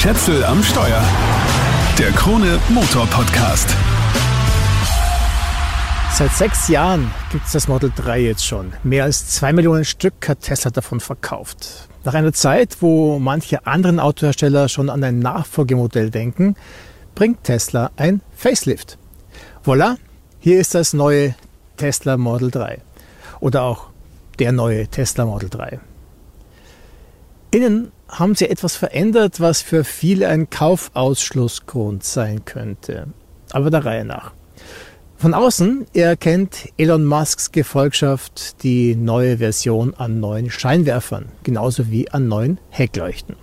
Schätzel am Steuer. Der Krone Motor Podcast. Seit sechs Jahren gibt es das Model 3 jetzt schon. Mehr als zwei Millionen Stück hat Tesla davon verkauft. Nach einer Zeit, wo manche anderen Autohersteller schon an ein Nachfolgemodell denken, bringt Tesla ein Facelift. Voilà, hier ist das neue Tesla Model 3. Oder auch der neue Tesla Model 3. Innen haben sie etwas verändert, was für viele ein Kaufausschlussgrund sein könnte. Aber der Reihe nach. Von außen erkennt Elon Musks Gefolgschaft die neue Version an neuen Scheinwerfern, genauso wie an neuen Heckleuchten.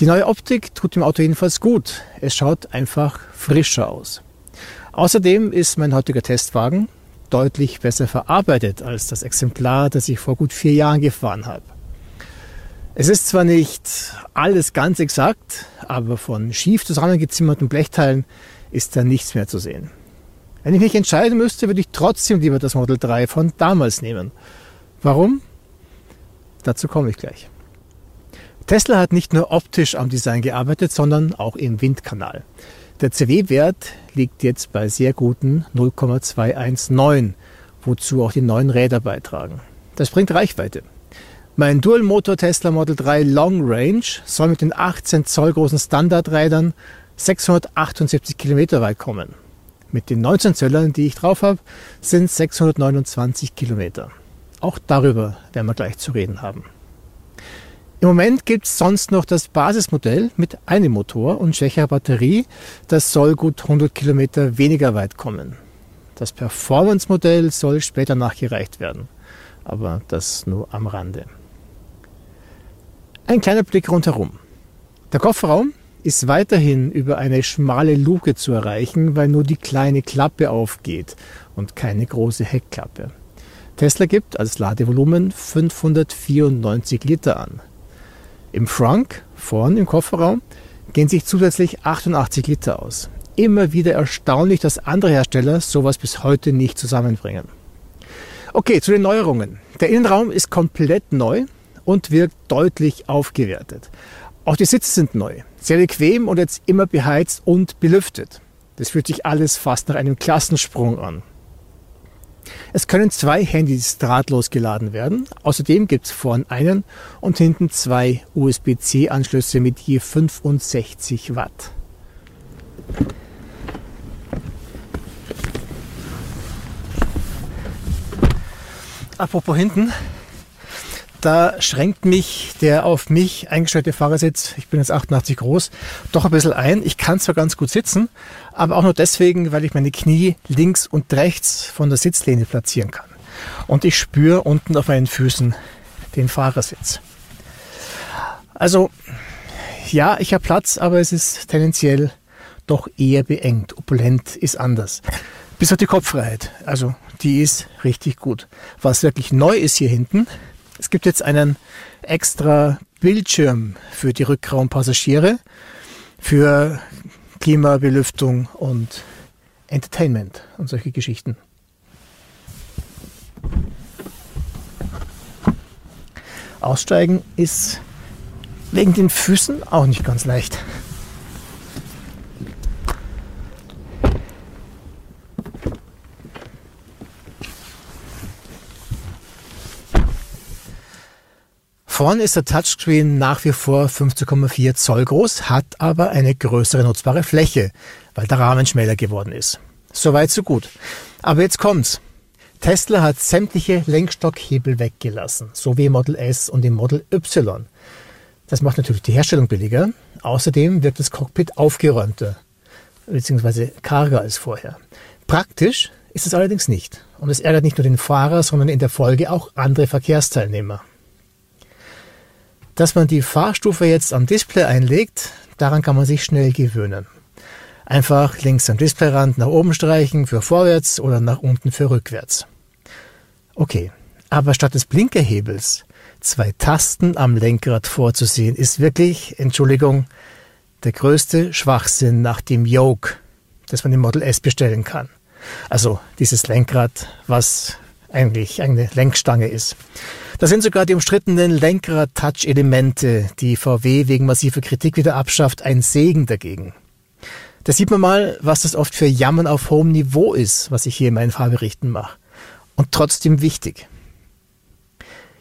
Die neue Optik tut dem Auto jedenfalls gut. Es schaut einfach frischer aus. Außerdem ist mein heutiger Testwagen deutlich besser verarbeitet als das Exemplar, das ich vor gut vier Jahren gefahren habe. Es ist zwar nicht alles ganz exakt, aber von schief zusammengezimmerten Blechteilen ist da nichts mehr zu sehen. Wenn ich mich entscheiden müsste, würde ich trotzdem lieber das Model 3 von damals nehmen. Warum? Dazu komme ich gleich. Tesla hat nicht nur optisch am Design gearbeitet, sondern auch im Windkanal. Der CW-Wert liegt jetzt bei sehr guten 0,219, wozu auch die neuen Räder beitragen. Das bringt Reichweite. Mein Dual-Motor Tesla Model 3 Long Range soll mit den 18 Zoll großen Standardrädern 678 Kilometer weit kommen. Mit den 19 Zöllern, die ich drauf habe, sind 629 Kilometer. Auch darüber werden wir gleich zu reden haben. Im Moment gibt es sonst noch das Basismodell mit einem Motor und schwächerer Batterie. Das soll gut 100 Kilometer weniger weit kommen. Das Performance-Modell soll später nachgereicht werden. Aber das nur am Rande. Ein kleiner Blick rundherum. Der Kofferraum ist weiterhin über eine schmale Luke zu erreichen, weil nur die kleine Klappe aufgeht und keine große Heckklappe. Tesla gibt als Ladevolumen 594 Liter an. Im Frunk, vorn im Kofferraum, gehen sich zusätzlich 88 Liter aus. Immer wieder erstaunlich, dass andere Hersteller sowas bis heute nicht zusammenbringen. Okay, zu den Neuerungen. Der Innenraum ist komplett neu und wirkt deutlich aufgewertet. Auch die Sitze sind neu, sehr bequem und jetzt immer beheizt und belüftet. Das fühlt sich alles fast nach einem Klassensprung an. Es können zwei Handys drahtlos geladen werden. Außerdem gibt es vorn einen und hinten zwei USB-C-Anschlüsse mit je 65 Watt. Apropos hinten, da schränkt mich der auf mich eingestellte Fahrersitz, ich bin jetzt 88 groß, doch ein bisschen ein. Ich kann zwar ganz gut sitzen, aber auch nur deswegen, weil ich meine Knie links und rechts von der Sitzlehne platzieren kann. Und ich spüre unten auf meinen Füßen den Fahrersitz. Also, ja, ich habe Platz, aber es ist tendenziell doch eher beengt. Opulent ist anders. Bis auf die Kopffreiheit. Also, die ist richtig gut. Was wirklich neu ist hier hinten, es gibt jetzt einen extra Bildschirm für die Rückraumpassagiere, für Klimabelüftung und Entertainment und solche Geschichten. Aussteigen ist wegen den Füßen auch nicht ganz leicht. Vorne ist der Touchscreen nach wie vor 15,4 Zoll groß, hat aber eine größere nutzbare Fläche, weil der Rahmen schmäler geworden ist. Soweit so gut. Aber jetzt kommt's. Tesla hat sämtliche Lenkstockhebel weggelassen, so wie im Model S und im Model Y. Das macht natürlich die Herstellung billiger. Außerdem wirkt das Cockpit aufgeräumter, beziehungsweise karger als vorher. Praktisch ist es allerdings nicht. Und es ärgert nicht nur den Fahrer, sondern in der Folge auch andere Verkehrsteilnehmer. Dass man die Fahrstufe jetzt am Display einlegt, daran kann man sich schnell gewöhnen. Einfach links am Displayrand nach oben streichen für vorwärts oder nach unten für rückwärts. Okay, aber statt des Blinkerhebels zwei Tasten am Lenkrad vorzusehen, ist wirklich, Entschuldigung, der größte Schwachsinn nach dem Yoke, das man im Model S bestellen kann. Also dieses Lenkrad, was eigentlich eine Lenkstange ist. Da sind sogar die umstrittenen Lenkrad-Touch-Elemente, die VW wegen massiver Kritik wieder abschafft, ein Segen dagegen. Da sieht man mal, was das oft für Jammern auf hohem Niveau ist, was ich hier in meinen Fahrberichten mache. Und trotzdem wichtig.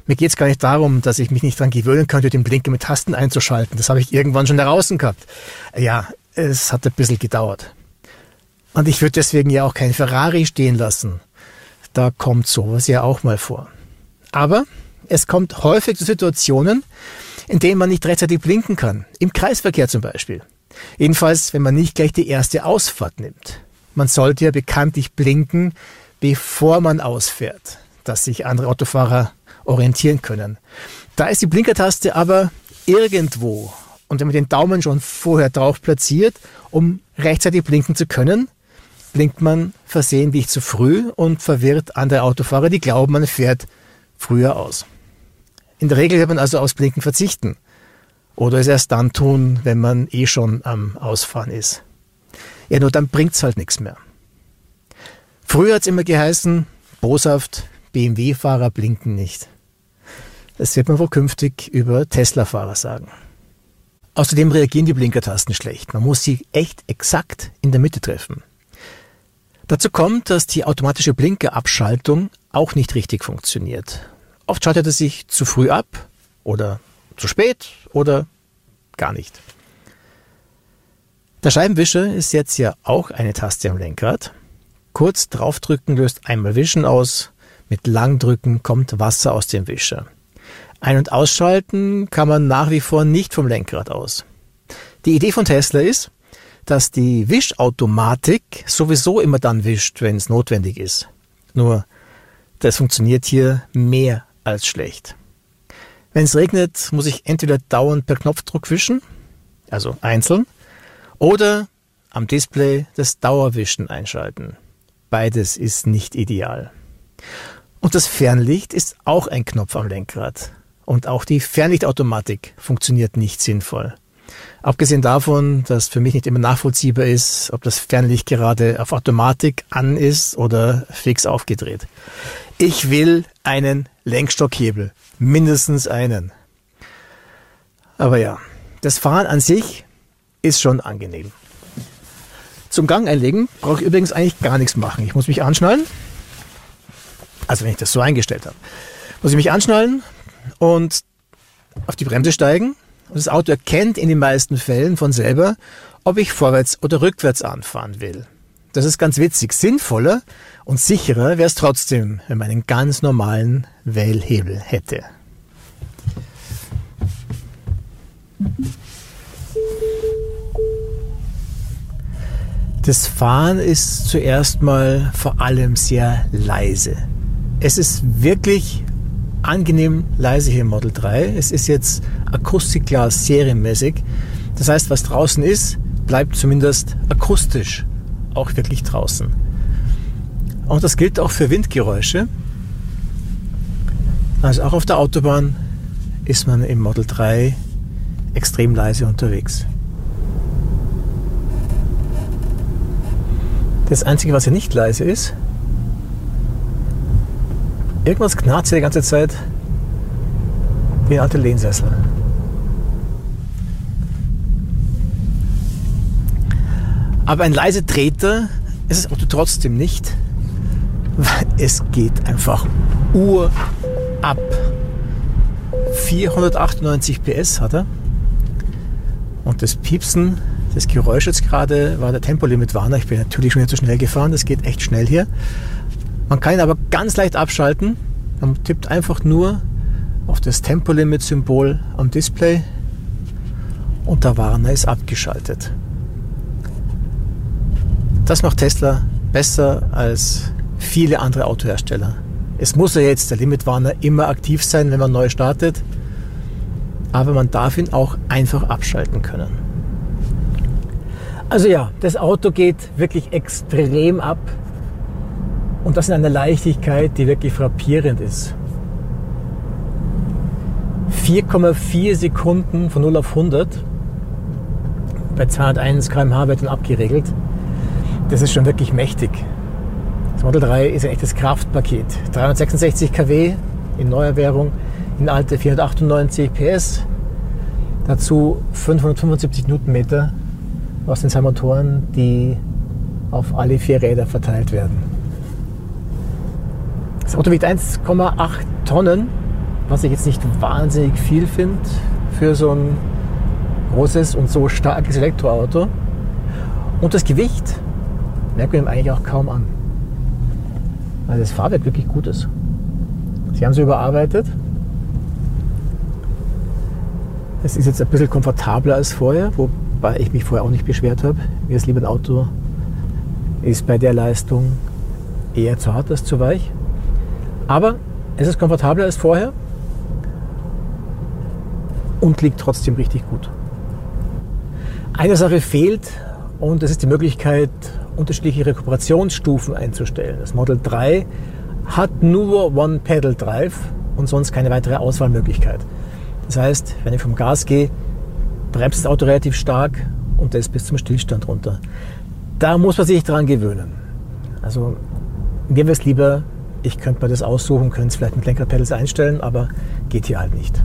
Mir geht es gar nicht darum, dass ich mich nicht daran gewöhnen könnte, den Blinker mit Tasten einzuschalten. Das habe ich irgendwann schon draußen gehabt. Ja, es hat ein bisschen gedauert. Und ich würde deswegen ja auch kein Ferrari stehen lassen. Da kommt sowas ja auch mal vor. Aber es kommt häufig zu Situationen, in denen man nicht rechtzeitig blinken kann. Im Kreisverkehr zum Beispiel. Jedenfalls, wenn man nicht gleich die erste Ausfahrt nimmt. Man sollte ja bekanntlich blinken, bevor man ausfährt, dass sich andere Autofahrer orientieren können. Da ist die Blinkertaste aber irgendwo. Und wenn man den Daumen schon vorher drauf platziert, um rechtzeitig blinken zu können, blinkt man versehentlich zu früh und verwirrt andere Autofahrer, die glauben, man fährt früher aus. In der Regel wird man also aufs Blinken verzichten oder es erst dann tun, wenn man eh schon am Ausfahren ist. Ja, nur dann bringt's halt nichts mehr. Früher hat's immer geheißen, boshaft, BMW-Fahrer blinken nicht. Das wird man wohl künftig über Tesla-Fahrer sagen. Außerdem reagieren die Blinkertasten schlecht. Man muss sie echt exakt in der Mitte treffen. Dazu kommt, dass die automatische Blinkerabschaltung auch nicht richtig funktioniert. Oft schaltet er sich zu früh ab oder zu spät oder gar nicht. Der Scheibenwischer ist jetzt ja auch eine Taste am Lenkrad. Kurz draufdrücken löst einmal Wischen aus, mit Langdrücken kommt Wasser aus dem Wischer. Ein- und ausschalten kann man nach wie vor nicht vom Lenkrad aus. Die Idee von Tesla ist, dass die Wischautomatik sowieso immer dann wischt, wenn es notwendig ist. Nur, das funktioniert hier mehr als schlecht. Wenn es regnet, muss ich entweder dauernd per Knopfdruck wischen, also einzeln, oder am Display das Dauerwischen einschalten. Beides ist nicht ideal. Und das Fernlicht ist auch ein Knopf am Lenkrad. Und auch die Fernlichtautomatik funktioniert nicht sinnvoll. Abgesehen davon, dass für mich nicht immer nachvollziehbar ist, ob das Fernlicht gerade auf Automatik an ist oder fix aufgedreht. Ich will einen Lenkstockhebel. Mindestens einen. Aber ja, das Fahren an sich ist schon angenehm. Zum Gang einlegen brauche ich übrigens eigentlich gar nichts machen. Ich muss mich anschnallen. Also wenn ich das so eingestellt habe. Muss ich mich anschnallen und auf die Bremse steigen. Und das Auto erkennt in den meisten Fällen von selber, ob ich vorwärts oder rückwärts anfahren will. Das ist ganz witzig. Sinnvoller und sicherer wäre es trotzdem, wenn man einen ganz normalen Wählhebel hätte. Das Fahren ist zuerst mal vor allem sehr leise. Es ist wirklich angenehm leise hier im Model 3. Es ist jetzt Akustikglas serienmäßig. Das heißt, was draußen ist, bleibt zumindest akustisch auch wirklich draußen. Und das gilt auch für Windgeräusche. Also auch auf der Autobahn ist man im Model 3 extrem leise unterwegs. Das Einzige, was hier nicht leise ist, irgendwas knarzt hier die ganze Zeit wie ein alter Lehnsessel. Aber ein leiser Treter ist das Auto trotzdem nicht, weil es geht einfach Uhr ab. 498 PS hat er. Und das Piepsen, das Geräusch jetzt gerade war der Tempolimit-Warner. Ich bin natürlich schon nicht so schnell gefahren, das geht echt schnell hier. Man kann ihn aber ganz leicht abschalten. Man tippt einfach nur auf das Tempolimit-Symbol am Display und der Warner ist abgeschaltet. Das macht Tesla besser als viele andere Autohersteller. Es muss ja jetzt der Limitwarner immer aktiv sein, wenn man neu startet, aber man darf ihn auch einfach abschalten können. Also ja, das Auto geht wirklich extrem ab und das in einer Leichtigkeit, die wirklich frappierend ist. 4,4 Sekunden von 0 auf 100. Bei 201 km/h wird dann abgeregelt das ist schon wirklich mächtig. Das Model 3 ist ein echtes Kraftpaket. 366 kW in neuer Währung, eine alte 498 PS, dazu 575 Newtonmeter aus den zwei Motoren, die auf alle vier Räder verteilt werden. Das Auto wiegt 1,8 Tonnen, was ich jetzt nicht wahnsinnig viel finde für so ein großes und so starkes Elektroauto. Und das Gewicht merkt man ihm eigentlich auch kaum an. Weil das Fahrwerk wirklich gut ist. Sie haben es überarbeitet. Es ist jetzt ein bisschen komfortabler als vorher, wobei ich mich vorher auch nicht beschwert habe. Mir ist lieber ein Auto ist bei der Leistung eher zu hart als zu weich. Aber es ist komfortabler als vorher und liegt trotzdem richtig gut. Eine Sache fehlt und das ist die Möglichkeit, unterschiedliche Rekuperationsstufen einzustellen. Das Model 3 hat nur One-Pedal-Drive und sonst keine weitere Auswahlmöglichkeit. Das heißt, wenn ich vom Gas gehe, bremst das Auto relativ stark und das bis zum Stillstand runter. Da muss man sich dran gewöhnen. Also mir wäre es lieber, ich könnte mir das aussuchen, könnte es vielleicht mit Lenkerpedals einstellen, aber geht hier halt nicht.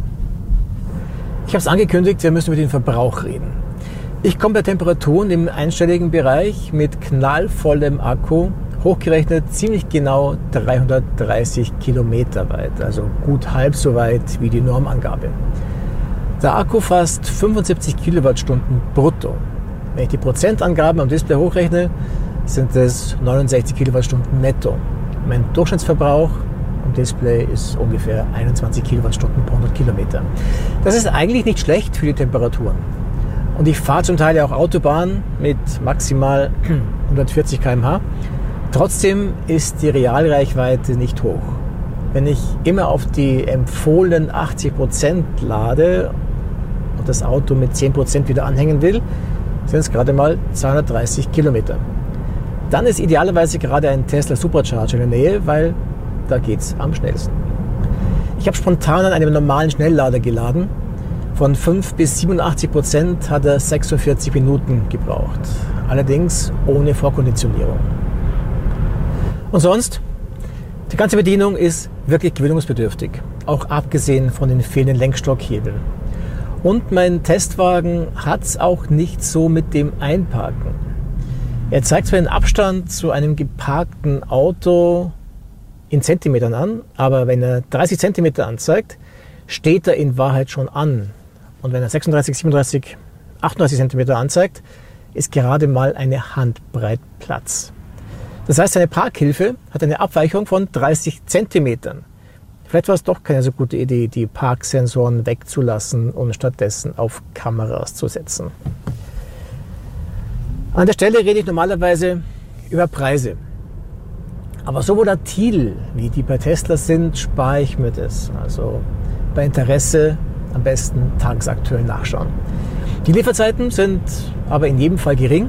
Ich habe es angekündigt, wir müssen über den Verbrauch reden. Ich komme bei Temperaturen im einstelligen Bereich mit knallvollem Akku hochgerechnet ziemlich genau 330 Kilometer weit, also gut halb so weit wie die Normangabe. Der Akku fasst 75 Kilowattstunden brutto. Wenn ich die Prozentangaben am Display hochrechne, sind es 69 Kilowattstunden netto. Mein Durchschnittsverbrauch am Display ist ungefähr 21 Kilowattstunden pro 100 Kilometer. Das ist eigentlich nicht schlecht für die Temperaturen. Und ich fahre zum Teil ja auch Autobahn mit maximal 140 km/h. Trotzdem ist die Realreichweite nicht hoch. Wenn ich immer auf die empfohlenen 80% lade und das Auto mit 10% wieder anhängen will, sind es gerade mal 230 Kilometer. Dann ist idealerweise gerade ein Tesla Supercharger in der Nähe, weil da geht es am schnellsten. Ich habe spontan an einem normalen Schnelllader geladen. Von 5 bis 87 Prozent hat er 46 Minuten gebraucht. Allerdings ohne Vorkonditionierung. Und sonst, die ganze Bedienung ist wirklich gewöhnungsbedürftig, auch abgesehen von den fehlenden Lenkstockhebeln. Und mein Testwagen hat es auch nicht so mit dem Einparken. Er zeigt zwar den Abstand zu einem geparkten Auto in Zentimetern an, aber wenn er 30 Zentimeter anzeigt, steht er in Wahrheit schon an. Und wenn er 36, 37, 38 Zentimeter anzeigt, ist gerade mal eine Handbreit Platz. Das heißt, seine Parkhilfe hat eine Abweichung von 30 Zentimetern. Vielleicht war es doch keine so gute Idee, die Parksensoren wegzulassen und stattdessen auf Kameras zu setzen. An der Stelle rede ich normalerweise über Preise. Aber so volatil wie die bei Tesla sind, spare ich mir das. Also bei Interesse am besten tagesaktuell nachschauen. Die Lieferzeiten sind aber in jedem Fall gering.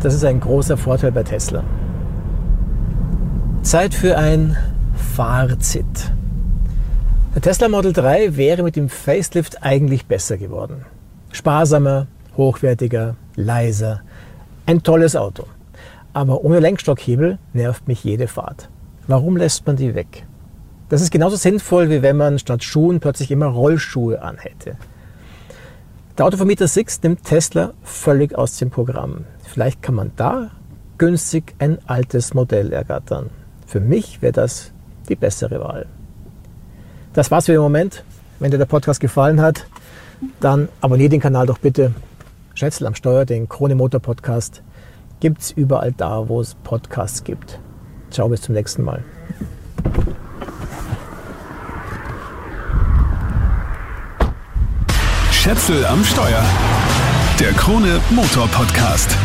Das ist ein großer Vorteil bei Tesla. Zeit für ein Fazit. Der Tesla Model 3 wäre mit dem Facelift eigentlich besser geworden. Sparsamer, hochwertiger, leiser. Ein tolles Auto. Aber ohne Lenkstockhebel nervt mich jede Fahrt. Warum lässt man die weg? Das ist genauso sinnvoll, wie wenn man statt Schuhen plötzlich immer Rollschuhe anhätte. Der Autovermieter Six nimmt Tesla völlig aus dem Programm. Vielleicht kann man da günstig ein altes Modell ergattern. Für mich wäre das die bessere Wahl. Das war's für den Moment. Wenn dir der Podcast gefallen hat, dann abonniere den Kanal doch bitte. Schätzel am Steuer, den Krone Motor Podcast, gibt es überall da, wo es Podcasts gibt. Ciao, bis zum nächsten Mal. Schätzel am Steuer. Der Krone Motor Podcast.